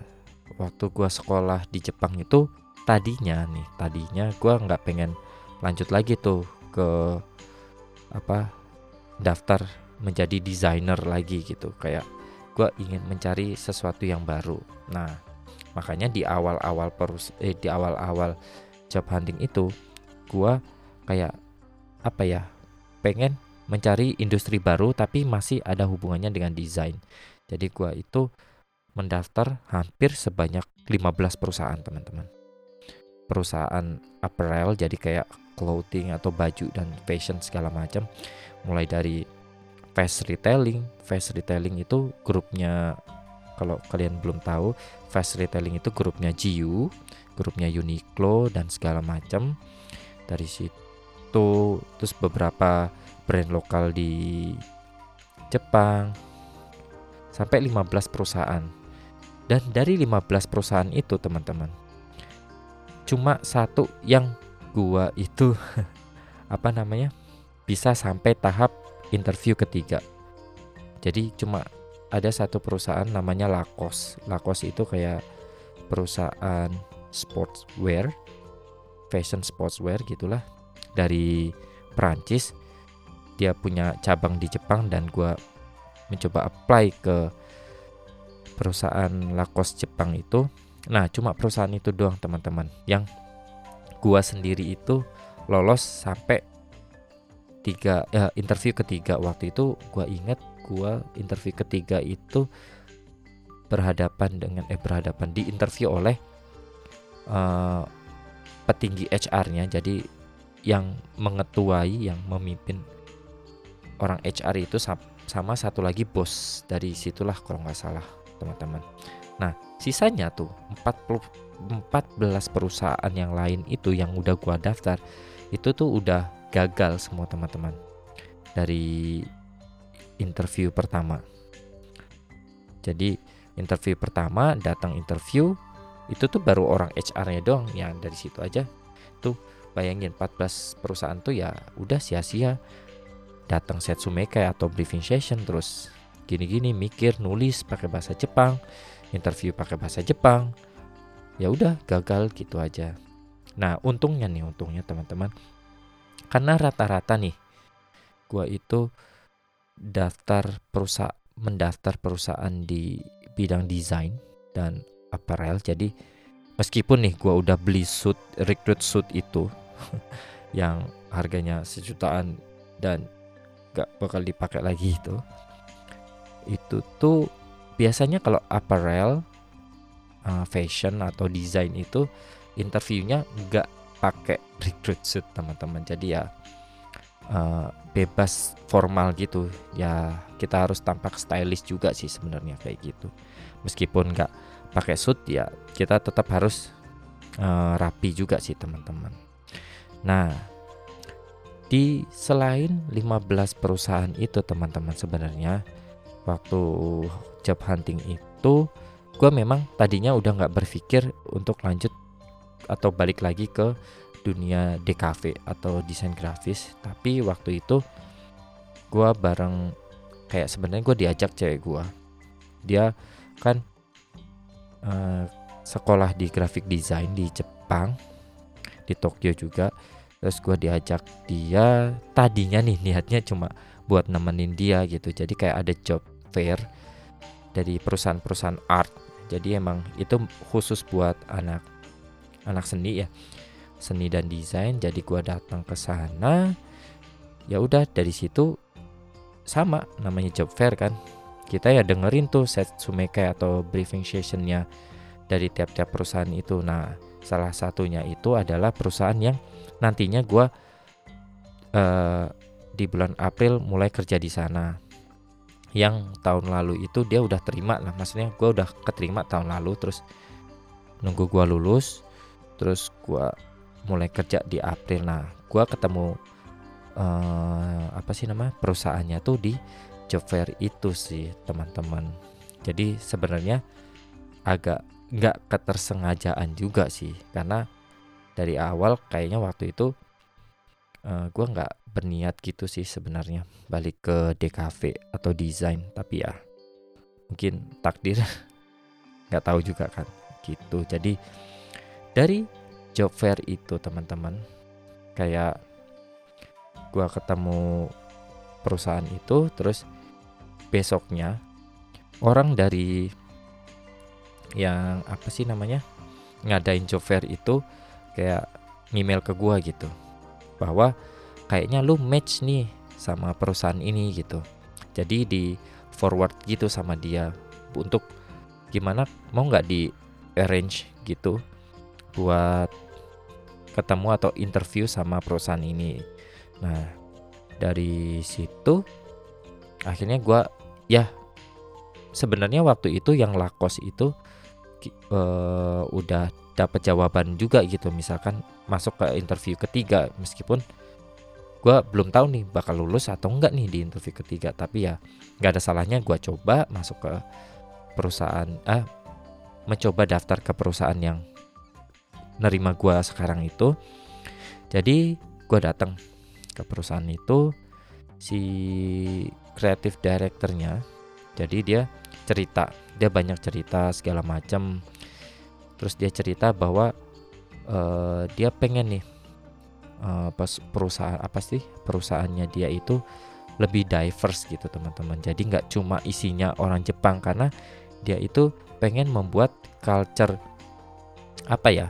[SPEAKER 1] waktu gua sekolah di Jepang itu tadinya nih tadinya gua nggak pengen lanjut lagi tuh ke apa daftar menjadi desainer lagi gitu. Kayak gua ingin mencari sesuatu yang baru. Nah makanya di awal-awal perus eh di awal-awal job hunting itu gua kayak apa ya pengen mencari industri baru tapi masih ada hubungannya dengan desain. Jadi gua itu mendaftar hampir sebanyak 15 perusahaan teman-teman. Perusahaan apparel jadi kayak clothing atau baju dan fashion segala macam. Mulai dari fast retailing fast retailing itu grupnya kalau kalian belum tahu fast retailing itu grupnya GU grupnya Uniqlo dan segala macam. Dari situ itu terus beberapa brand lokal di Jepang. Sampai 15 perusahaan dan dari 15 perusahaan itu teman-teman cuma satu yang gua itu *laughs* apa namanya bisa sampai tahap interview ketiga. Jadi cuma ada satu perusahaan namanya Lacoste. Lacoste itu kayak perusahaan sportswear fashion sportswear gitulah dari Perancis. Dia punya cabang di Jepang dan gue mencoba apply ke perusahaan Lacoste Jepang itu. Nah cuma perusahaan itu doang teman-teman. Yang gue sendiri itu lolos sampai tiga ya, interview ketiga. Waktu itu gue inget gue interview ketiga itu berhadapan dengan eh berhadapan di interview oleh uh, petinggi HR-nya jadi yang mengetuai yang memimpin orang HR itu sama satu lagi bos dari situlah kalau nggak salah teman-teman. Nah sisanya tuh 40 14 perusahaan yang lain itu yang udah gua daftar itu tuh udah gagal semua teman-teman. Dari interview pertama. Jadi interview pertama datang interview itu tuh baru orang HR-nya doang yang dari situ aja. Tuh bayangin 14 perusahaan tuh ya udah sia-sia. Datang Setsumeke atau briefing session terus gini-gini mikir nulis pakai bahasa Jepang interview pakai bahasa Jepang ya udah gagal gitu aja. Nah untungnya nih untungnya teman-teman karena rata-rata nih gua itu daftar perusahaan mendaftar perusahaan di bidang desain dan apparel jadi meskipun nih gua udah beli suit recruit suit itu *laughs* yang harganya sejutaan dan gak bakal dipakai lagi itu itu tuh biasanya kalau apparel uh, fashion atau desain itu interviewnya nggak pakai recruit suit teman-teman. Jadi ya uh, bebas formal gitu. Ya kita harus tampak stylish juga sih sebenarnya kayak gitu. Meskipun nggak pakai suit ya kita tetap harus uh, rapi juga sih teman-teman. Nah di selain 15 perusahaan itu teman-teman sebenarnya waktu job hunting itu gue memang tadinya udah nggak berpikir untuk lanjut atau balik lagi ke dunia DKV atau desain grafis. Tapi waktu itu gue bareng kayak sebenarnya gue diajak cewek gue dia kan uh, sekolah di graphic design di Jepang di Tokyo juga. Terus gue diajak dia tadinya nih niatnya cuma buat nemenin dia gitu. Jadi kayak ada job fair dari perusahaan-perusahaan art. Jadi emang itu khusus buat anak anak seni ya. Seni dan desain jadi gua datang ke sana ya udah dari situ sama namanya job fair kan. Kita ya dengerin tuh set sumeke atau briefing sessionnya dari tiap-tiap perusahaan itu. Nah salah satunya itu adalah perusahaan yang nantinya gua uh, di bulan April mulai kerja di sana yang tahun lalu itu dia udah terima lah. Maksudnya gue udah keterima tahun lalu terus nunggu gue lulus terus gue mulai kerja di April. Nah gue ketemu uh, apa sih nama perusahaannya tuh di job fair itu sih teman-teman. Jadi sebenarnya agak nggak ketersengajaan juga sih karena dari awal kayaknya waktu itu uh, eh, gue nggak berniat gitu sih sebenarnya balik ke DKV atau desain tapi ya mungkin takdir. *laughs* Nggak tahu juga kan gitu. Jadi dari job fair itu teman-teman kayak gua ketemu perusahaan itu terus besoknya orang dari yang apa sih namanya ngadain job fair itu kayak email ke gua gitu bahwa kayaknya lu match nih sama perusahaan ini gitu jadi di forward gitu sama dia untuk gimana mau nggak di arrange gitu buat ketemu atau interview sama perusahaan ini. Nah, dari situ akhirnya gue ya sebenarnya waktu itu yang lakos itu uh, udah dapat jawaban juga gitu. Misalkan masuk ke interview ketiga meskipun gue belum tahu nih bakal lulus atau enggak nih di interview ketiga. Tapi ya nggak ada salahnya gue coba masuk ke perusahaan ah mencoba daftar ke perusahaan yang nerima gue sekarang itu. Jadi gue datang ke perusahaan itu si kreatif directornya jadi dia cerita dia banyak cerita segala macam terus dia cerita bahwa uh, dia pengen nih uh, perusahaan apa sih perusahaannya dia itu lebih diverse gitu teman-teman. Jadi nggak cuma isinya orang Jepang karena dia itu pengen membuat culture apa ya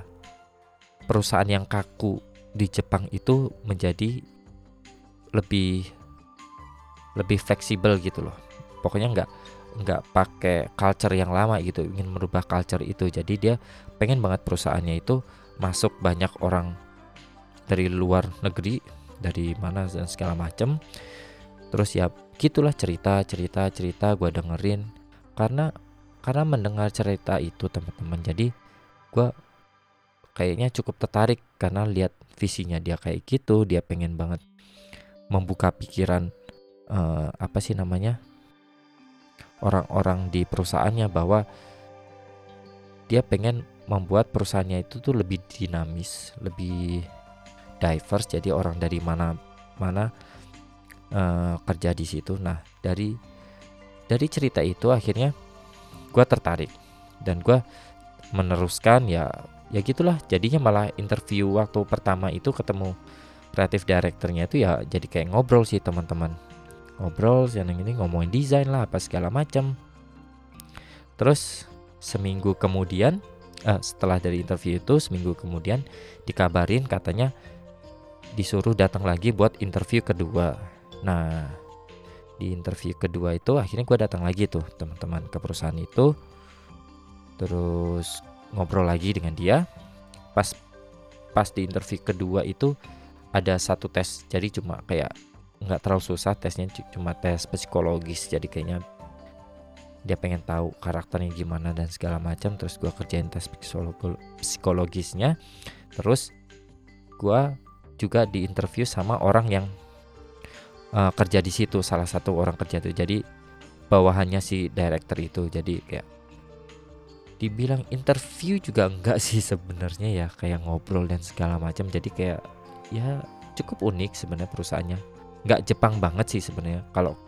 [SPEAKER 1] perusahaan yang kaku di Jepang itu menjadi lebih lebih fleksibel gitu loh. Pokoknya nggak nggak pakai culture yang lama gitu ingin merubah culture itu. Jadi dia pengen banget perusahaannya itu masuk banyak orang dari luar negeri dari mana dan segala macam terus ya gitulah cerita cerita cerita gue dengerin. Karena karena mendengar cerita itu teman-teman jadi gue kayaknya cukup tertarik karena lihat visinya dia kayak gitu. Dia pengen banget membuka pikiran uh, apa sih namanya orang-orang di perusahaannya bahwa dia pengen membuat perusahaannya itu tuh lebih dinamis lebih diverse. Jadi orang dari mana mana uh, kerja di situ. Nah dari dari cerita itu akhirnya gue tertarik dan gue meneruskan ya ya gitulah. Jadinya malah interview waktu pertama itu ketemu kreatif directornya itu ya jadi kayak ngobrol sih teman-teman ngobrol yang ini ngomongin desain lah apa segala macam terus seminggu kemudian uh, setelah dari interview itu seminggu kemudian dikabarin katanya disuruh datang lagi buat interview kedua. Nah di interview kedua itu akhirnya gue datang lagi tuh teman-teman ke perusahaan itu. Terus ngobrol lagi dengan dia. Pas pas di interview kedua itu ada satu tes jadi cuma kayak nggak terlalu susah tesnya cuma tes psikologis. Jadi kayaknya dia pengen tahu karakternya gimana dan segala macam. Terus gue kerjain tes psikologisnya. Terus gue juga diinterview sama orang yang uh, kerja di situ salah satu orang kerja itu. Jadi bawahannya si director itu. Jadi kayak dibilang interview juga enggak sih sebenarnya ya. Kayak ngobrol dan segala macam. Jadi kayak ya cukup unik sebenarnya perusahaannya nggak Jepang banget sih sebenarnya. Kalau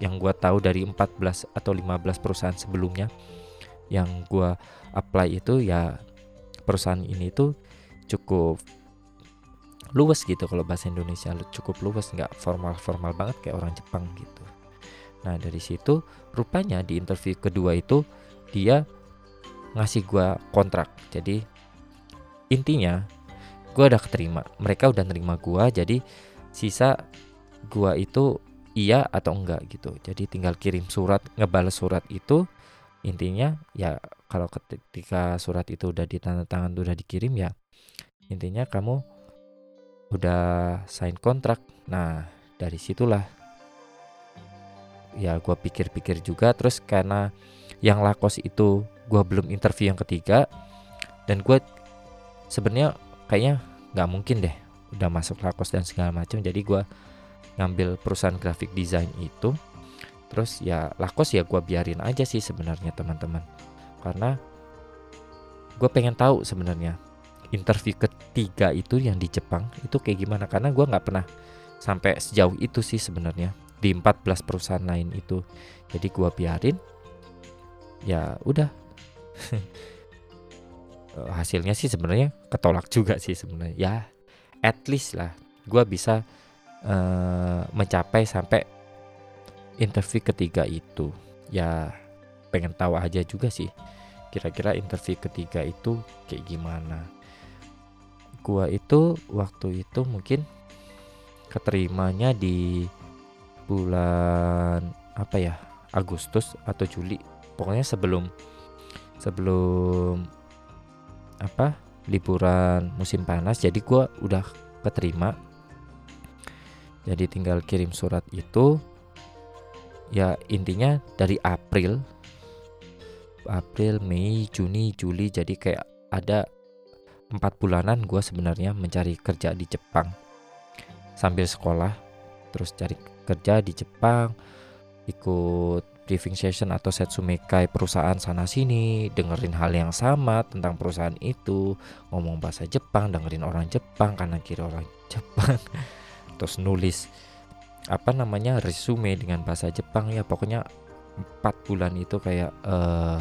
[SPEAKER 1] yang gue tahu dari 14 atau 15 perusahaan sebelumnya yang gue apply itu ya perusahaan ini tuh cukup luwes gitu. Kalau bahasa Indonesia cukup luwes nggak formal-formal banget kayak orang Jepang gitu. Nah dari situ rupanya di interview kedua itu dia ngasih gue kontrak. Jadi intinya gue udah keterima. Mereka udah nerima gue jadi sisa gua itu iya atau enggak gitu. Jadi tinggal kirim surat, ngebales surat itu intinya ya kalau ketika surat itu udah ditandatangan udah dikirim ya intinya kamu udah sign kontrak. Nah, dari situlah ya gua pikir-pikir juga terus karena yang lakos itu gua belum interview yang ketiga dan gue sebenarnya kayaknya nggak mungkin deh udah masuk lakos dan segala macam jadi gue ngambil perusahaan graphic design itu terus ya lakos ya gue biarin aja sih sebenarnya teman-teman. Karena gue pengen tahu sebenarnya interview ketiga itu yang di Jepang itu kayak gimana. Karena gue nggak pernah sampai sejauh itu sih sebenarnya di 14 perusahaan lain itu. Jadi gue biarin ya udah. *laughs* Hasilnya sih sebenarnya ketolak juga sih sebenarnya. Ya at least lah gue bisa uh, mencapai sampai interview ketiga itu. Ya pengen tahu aja juga sih kira-kira interview ketiga itu kayak gimana. Gua itu waktu itu mungkin keterimanya di bulan apa ya Agustus atau Juli. Pokoknya sebelum sebelum apa liburan musim panas. Jadi gua udah keterima jadi tinggal kirim surat itu ya intinya dari April April Mei Juni Juli jadi kayak ada empat bulanan gue sebenarnya mencari kerja di Jepang. Sambil sekolah terus cari kerja di Jepang ikut briefing session atau setsumekai perusahaan sana sini dengerin hal yang sama tentang perusahaan itu ngomong bahasa Jepang dengerin orang Jepang karena kiri orang Jepang *laughs* terus nulis apa namanya resume dengan bahasa Jepang. Ya pokoknya empat bulan itu kayak uh,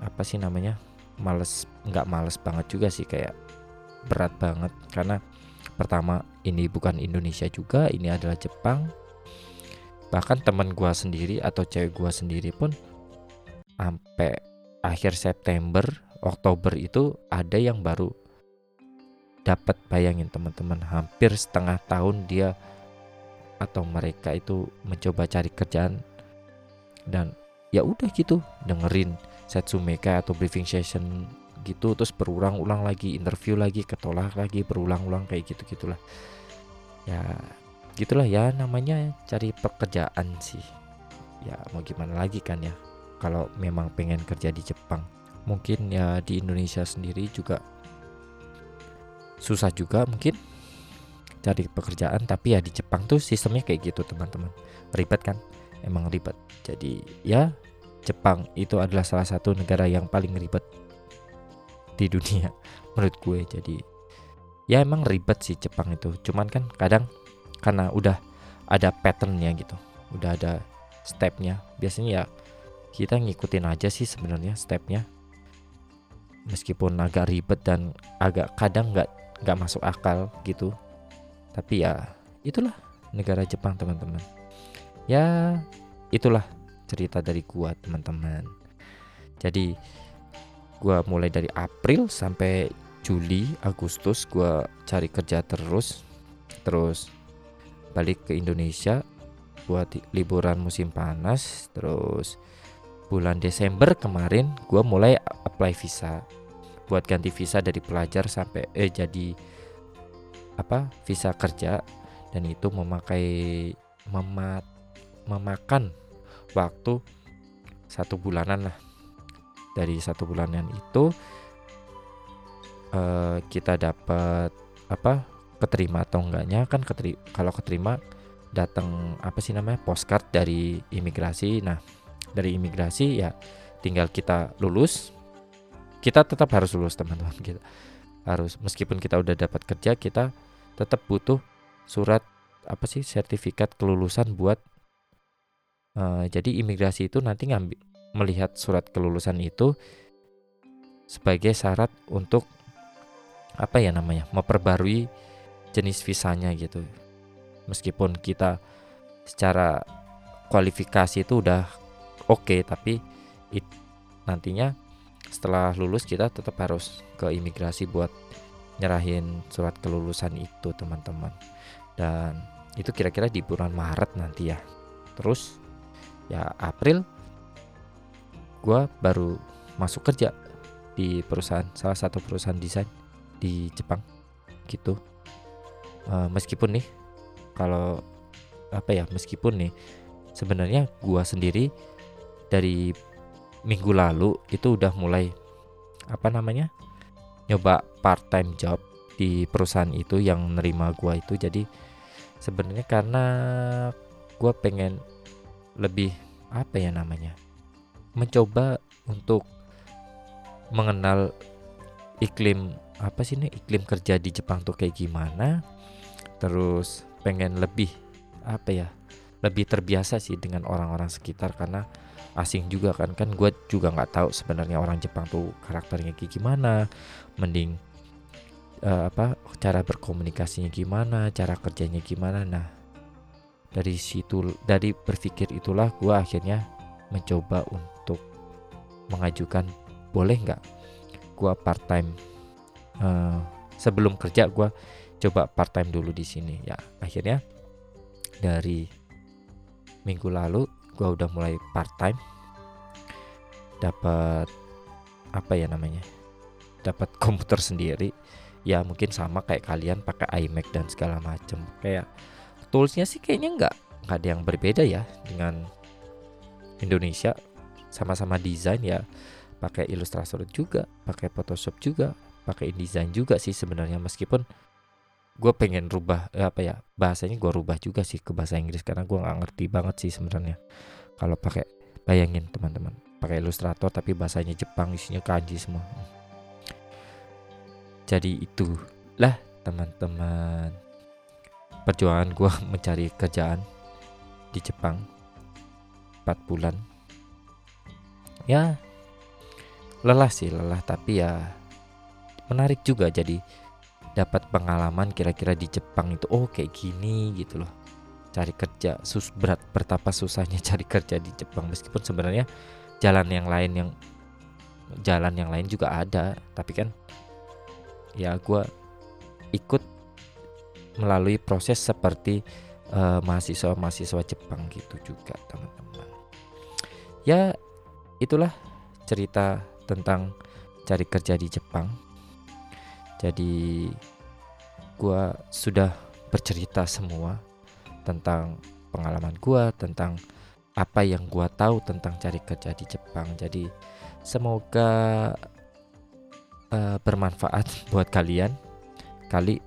[SPEAKER 1] apa sih namanya males nggak males banget juga sih kayak berat banget. Karena pertama ini bukan Indonesia juga ini adalah Jepang. Bahkan teman gua sendiri atau cewek gua sendiri pun sampai akhir September Oktober itu ada yang baru dapat bayangin teman-teman hampir setengah tahun dia atau mereka itu mencoba cari kerjaan. Dan ya udah gitu dengerin Setsumeka atau briefing session gitu terus berulang-ulang lagi interview lagi ketolak lagi berulang-ulang kayak gitu gitulah ya gitulah ya namanya cari pekerjaan sih. Ya mau gimana lagi kan ya kalau memang pengen kerja di Jepang. Mungkin ya di Indonesia sendiri juga susah juga mungkin cari pekerjaan tapi ya di Jepang tuh sistemnya kayak gitu teman-teman. Ribet kan? Emang ribet. Jadi ya Jepang itu adalah salah satu negara yang paling ribet di dunia *laughs* menurut gue. Jadi ya emang ribet sih Jepang itu. Cuman kan kadang karena udah ada patternnya gitu udah ada stepnya. Biasanya ya kita ngikutin aja sih sebenarnya stepnya. Meskipun agak ribet dan agak kadang nggak nggak masuk akal gitu. Tapi ya itulah negara Jepang teman-teman. Ya itulah cerita dari gua teman-teman. Jadi gua mulai dari April sampai Juli Agustus gua cari kerja terus. Terus balik ke Indonesia buat liburan musim panas. Terus bulan Desember kemarin gua mulai apply visa buat ganti visa dari pelajar sampai eh jadi apa visa kerja. Dan itu memakai memat, memakan waktu satu bulanan lah. Dari satu bulanan itu uh, kita dapat apa keterima atau enggaknya. Kan keteri kalau keterima datang apa sih namanya postcard dari imigrasi. Nah dari imigrasi ya tinggal kita lulus kita tetap harus lulus teman-teman. *laughs* Kita harus meskipun kita udah dapat kerja kita tetap butuh surat apa sih sertifikat kelulusan buat uh, jadi imigrasi itu nanti ngambil melihat surat kelulusan itu sebagai syarat untuk apa ya namanya memperbarui jenis visanya gitu. Meskipun kita secara kualifikasi itu udah oke okay, tapi it, nantinya setelah lulus kita tetap harus ke imigrasi buat nyerahin surat kelulusan itu teman-teman. Dan itu kira-kira di bulan Maret nanti ya. Terus ya April gue baru masuk kerja di perusahaan salah satu perusahaan desain di Jepang gitu. Uh, meskipun nih kalau apa ya meskipun nih sebenarnya gue sendiri dari minggu lalu itu udah mulai apa namanya nyoba part time job di perusahaan itu yang nerima gue itu. Jadi sebenarnya karena gue pengen lebih apa ya namanya mencoba untuk mengenal iklim apa sih nih iklim kerja di Jepang tuh kayak gimana. Terus pengen lebih apa ya lebih terbiasa sih dengan orang-orang sekitar karena asing juga kan. Kan gue juga nggak tahu sebenarnya orang Jepang tuh karakternya kayak gimana. Mending uh, apa cara berkomunikasinya gimana, cara kerjanya gimana. Nah, dari situ dari berpikir itulah gue akhirnya mencoba untuk mengajukan boleh nggak gue part time uh, sebelum kerja gue coba part time dulu di sini. Ya akhirnya dari minggu lalu gue udah mulai part time dapat apa ya namanya dapat *laughs* komputer sendiri. Ya mungkin sama kayak kalian pakai iMac dan segala macam kayak toolsnya sih kayaknya nggak nggak ada yang berbeda ya dengan Indonesia. Sama-sama desain ya pakai Illustrator juga pakai Photoshop juga pakai InDesign juga sih sebenarnya. Meskipun gue pengen rubah eh, apa ya bahasanya gue rubah juga sih ke bahasa Inggris karena gue nggak ngerti banget sih sebenarnya. Kalau pakai bayangin teman-teman pakai Illustrator tapi bahasanya Jepang isinya kanji semua. Jadi itulah teman-teman. Perjuangan gue *laughs* mencari kerjaan di Jepang. 4 bulan. Ya lelah sih lelah. Tapi ya menarik juga jadi dapat pengalaman kira-kira di Jepang itu oh kayak gini gitu loh. Cari kerja sus berat betapa susahnya *laughs* cari kerja di Jepang. Meskipun sebenarnya jalan yang lain yang jalan yang lain juga ada tapi kan ya gue ikut melalui proses seperti uh, mahasiswa-mahasiswa Jepang gitu juga teman-teman. Ya itulah cerita tentang cari kerja di Jepang jadi gue sudah bercerita semua tentang pengalaman gue tentang apa yang gue tahu tentang cari kerja di Jepang jadi semoga uh, bermanfaat *laughs* buat kalian. Kali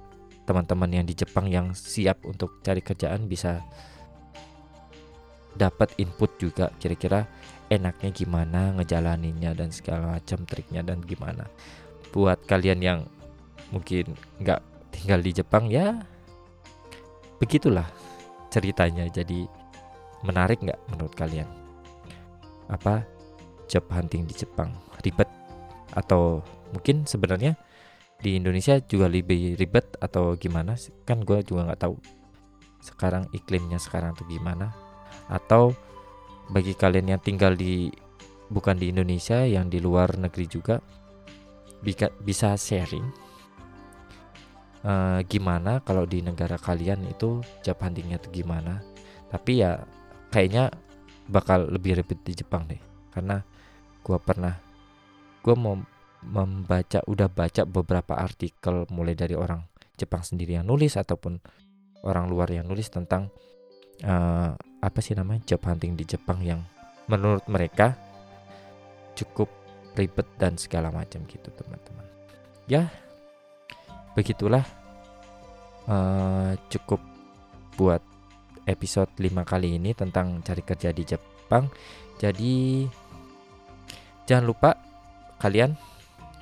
[SPEAKER 1] teman-teman yang di Jepang yang siap untuk cari kerjaan bisa dapat input juga kira-kira enaknya gimana ngejalaninnya dan segala macam triknya dan gimana. Buat kalian yang mungkin nggak tinggal di Jepang ya begitulah ceritanya. Jadi menarik nggak menurut kalian? Apa job hunting di Jepang ribet atau mungkin sebenarnya di Indonesia juga lebih ribet atau gimana kan gue juga nggak tahu sekarang iklimnya sekarang tuh gimana atau bagi kalian yang tinggal di bukan di Indonesia yang di luar negeri juga bisa sharing uh, gimana kalau di negara kalian itu job huntingnya tuh gimana? Tapi ya kayaknya bakal lebih ribet di Jepang deh. Karena gue pernah gue mau membaca udah baca beberapa artikel mulai dari orang Jepang sendiri yang nulis ataupun orang luar yang nulis tentang uh, apa sih namanya job hunting di Jepang yang menurut mereka cukup ribet dan segala macam gitu teman-teman. Ya begitulah uh, cukup buat episode 5 kali ini tentang cari kerja di Jepang. Jadi jangan lupa kalian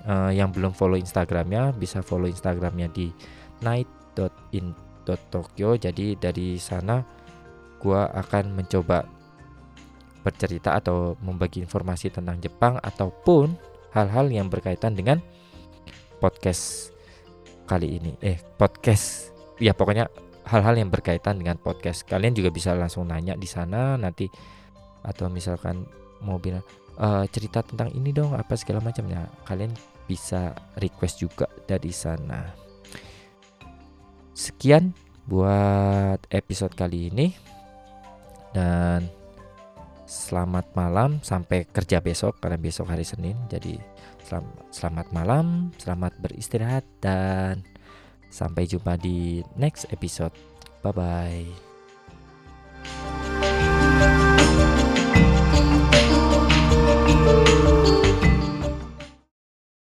[SPEAKER 1] uh, yang belum follow Instagramnya bisa follow Instagramnya di night.in.tokyo jadi dari sana gua akan mencoba bercerita atau membagi informasi tentang Jepang ataupun hal-hal yang berkaitan dengan podcast kali ini. Eh podcast. Ya pokoknya hal-hal yang berkaitan dengan podcast. Kalian juga bisa langsung nanya di sana nanti. Atau misalkan mau bilang uh, cerita tentang ini dong apa segala macamnya. Kalian bisa request juga dari sana. Sekian buat episode kali ini. Dan selamat malam. Sampai kerja besok karena besok hari Senin. Jadi selamat, selamat malam selamat beristirahat dan sampai jumpa di next episode. Bye bye